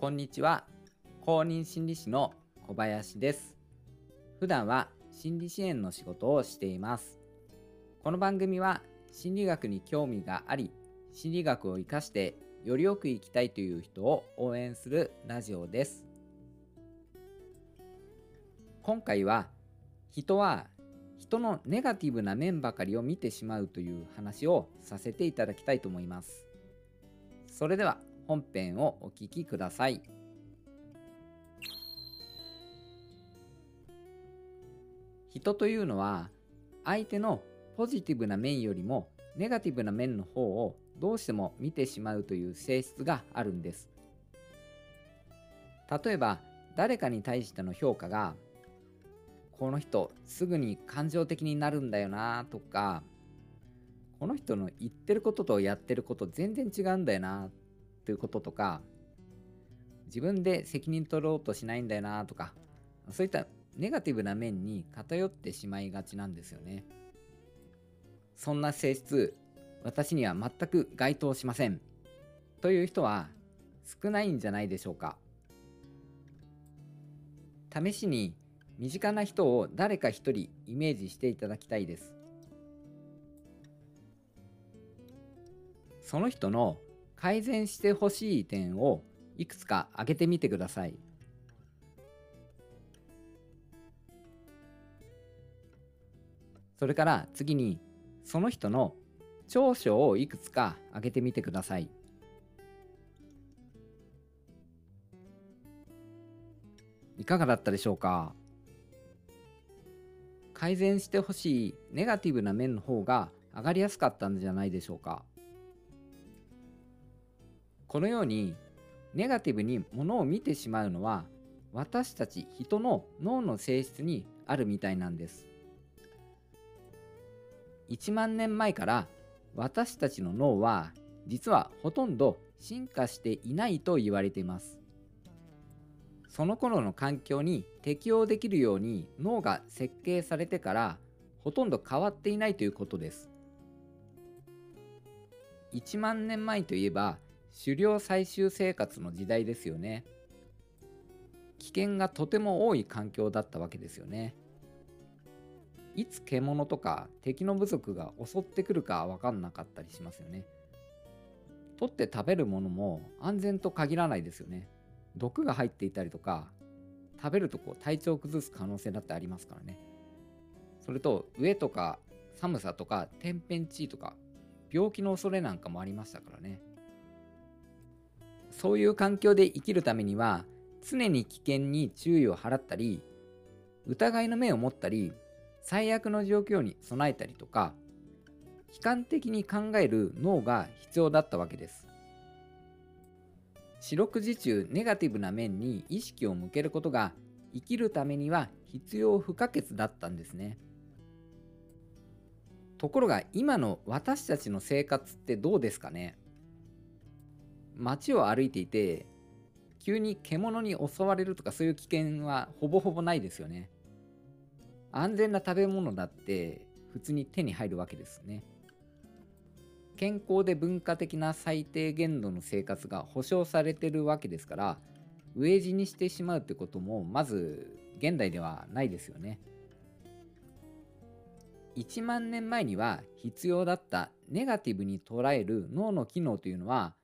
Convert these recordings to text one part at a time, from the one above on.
こんにちは。公認心理師の小林です。普段は心理支援の仕事をしています。この番組は心理学に興味があり心理学を活かしてよりよく生きたいという人を応援するラジオです。今回は人は人のネガティブな面ばかりを見てしまうという話をさせていただきたいと思います。それでは本編をお聞きください。人というのは相手のポジティブな面よりもネガティブな面の方をどうしても見てしまうという性質があるんです。例えば誰かに対しての評価がこの人すぐに感情的になるんだよなとかこの人の言ってることとやってること全然違うんだよないうこととか自分で責任取ろうとしないんだよなとかそういったネガティブな面に偏ってしまいがちなんですよね。そんな性質私には全く該当しません。という人は少ないんじゃないでしょうか。試しに身近な人を誰か一人イメージしていただきたいです。その人の改善してほしい点をいくつか挙げてみてください。それから次にその人の長所をいくつか挙げてみてください。いかがだったでしょうか？改善してほしいネガティブな面の方が上がりやすかったんじゃないでしょうか？このようにネガティブにものを見てしまうのは私たち人の脳の性質にあるみたいなんです。1万年前から私たちの脳は実はほとんど進化していないと言われています。その頃の環境に適応できるように脳が設計されてからほとんど変わっていないということです。1万年前といえば狩猟採集生活の時代ですよね。危険がとても多い環境だったわけですよね。いつ獣とか敵の部族が襲ってくるか分かんなかったりしますよね。取って食べるものも安全と限らないですよね。毒が入っていたりとか食べるとこう体調を崩す可能性だってありますからね。それと上とか寒さとか天変地異とか病気の恐れなんかもありましたからね。そういう環境で生きるためには常に危険に注意を払ったり疑いの目を持ったり最悪の状況に備えたりとか悲観的に考える脳が必要だったわけです。四六時中ネガティブな面に意識を向けることが生きるためには必要不可欠だったんですね。ところが今の私たちの生活ってどうですかね？街を歩いていて急に獣に襲われるとかそういう危険はほぼほぼないですよね。安全な食べ物だって普通に手に入るわけですね。健康で文化的な最低限度の生活が保障されてるわけですから飢え死にしてしまうってこともまず現代ではないですよね。1万年前には必要だったネガティブに捉える脳の機能というのは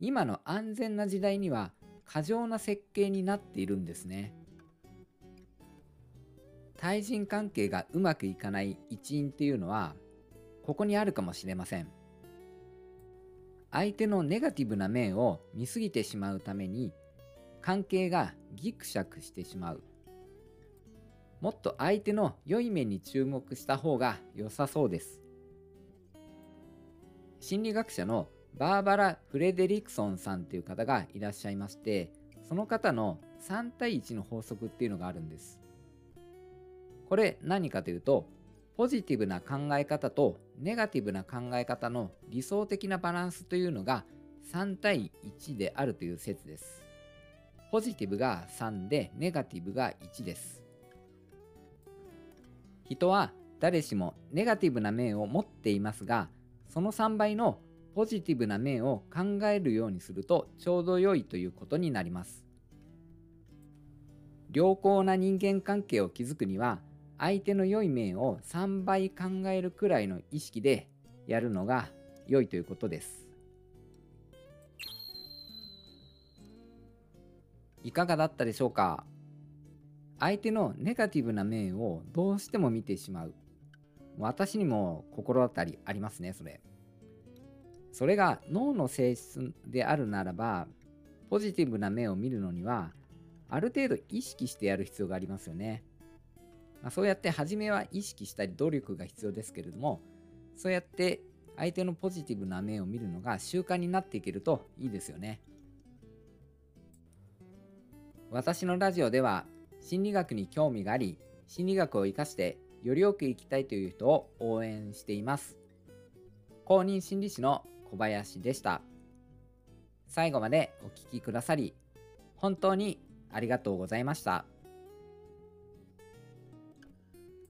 今の安全な時代には過剰な設計になっているんですね。対人関係がうまくいかない一因っていうのはここにあるかもしれません。相手のネガティブな面を見すぎてしまうために関係がギクシャクしてしまう。もっと相手の良い面に注目した方が良さそうです。心理学者のバーバラ・フレデリクソンさんという方がいらっしゃいましてその方の3対1の法則っていうのがあるんです。これ何かというとポジティブな考え方とネガティブな考え方の理想的なバランスというのが3対1であるという説です。ポジティブが3でネガティブが1です。人は誰しもネガティブな面を持っていますがその3倍のポジティブな面を考えるようにするとちょうど良いということになります。良好な人間関係を築くには相手の良い面を3倍考えるくらいの意識でやるのが良いということです。いかがだったでしょうか？相手のネガティブな面をどうしても見てしまう。私にも心当たりありますねそれ。それが脳の性質であるならばポジティブな面を見るのにはある程度意識してやる必要がありますよね、まあ、そうやって初めは意識したり努力が必要ですけれどもそうやって相手のポジティブな面を見るのが習慣になっていけるといいですよね。私のラジオでは心理学に興味があり心理学を生かしてよりよく生きたいという人を応援しています。公認心理師の小林でした最後までお聴きくださり本当にありがとうございました。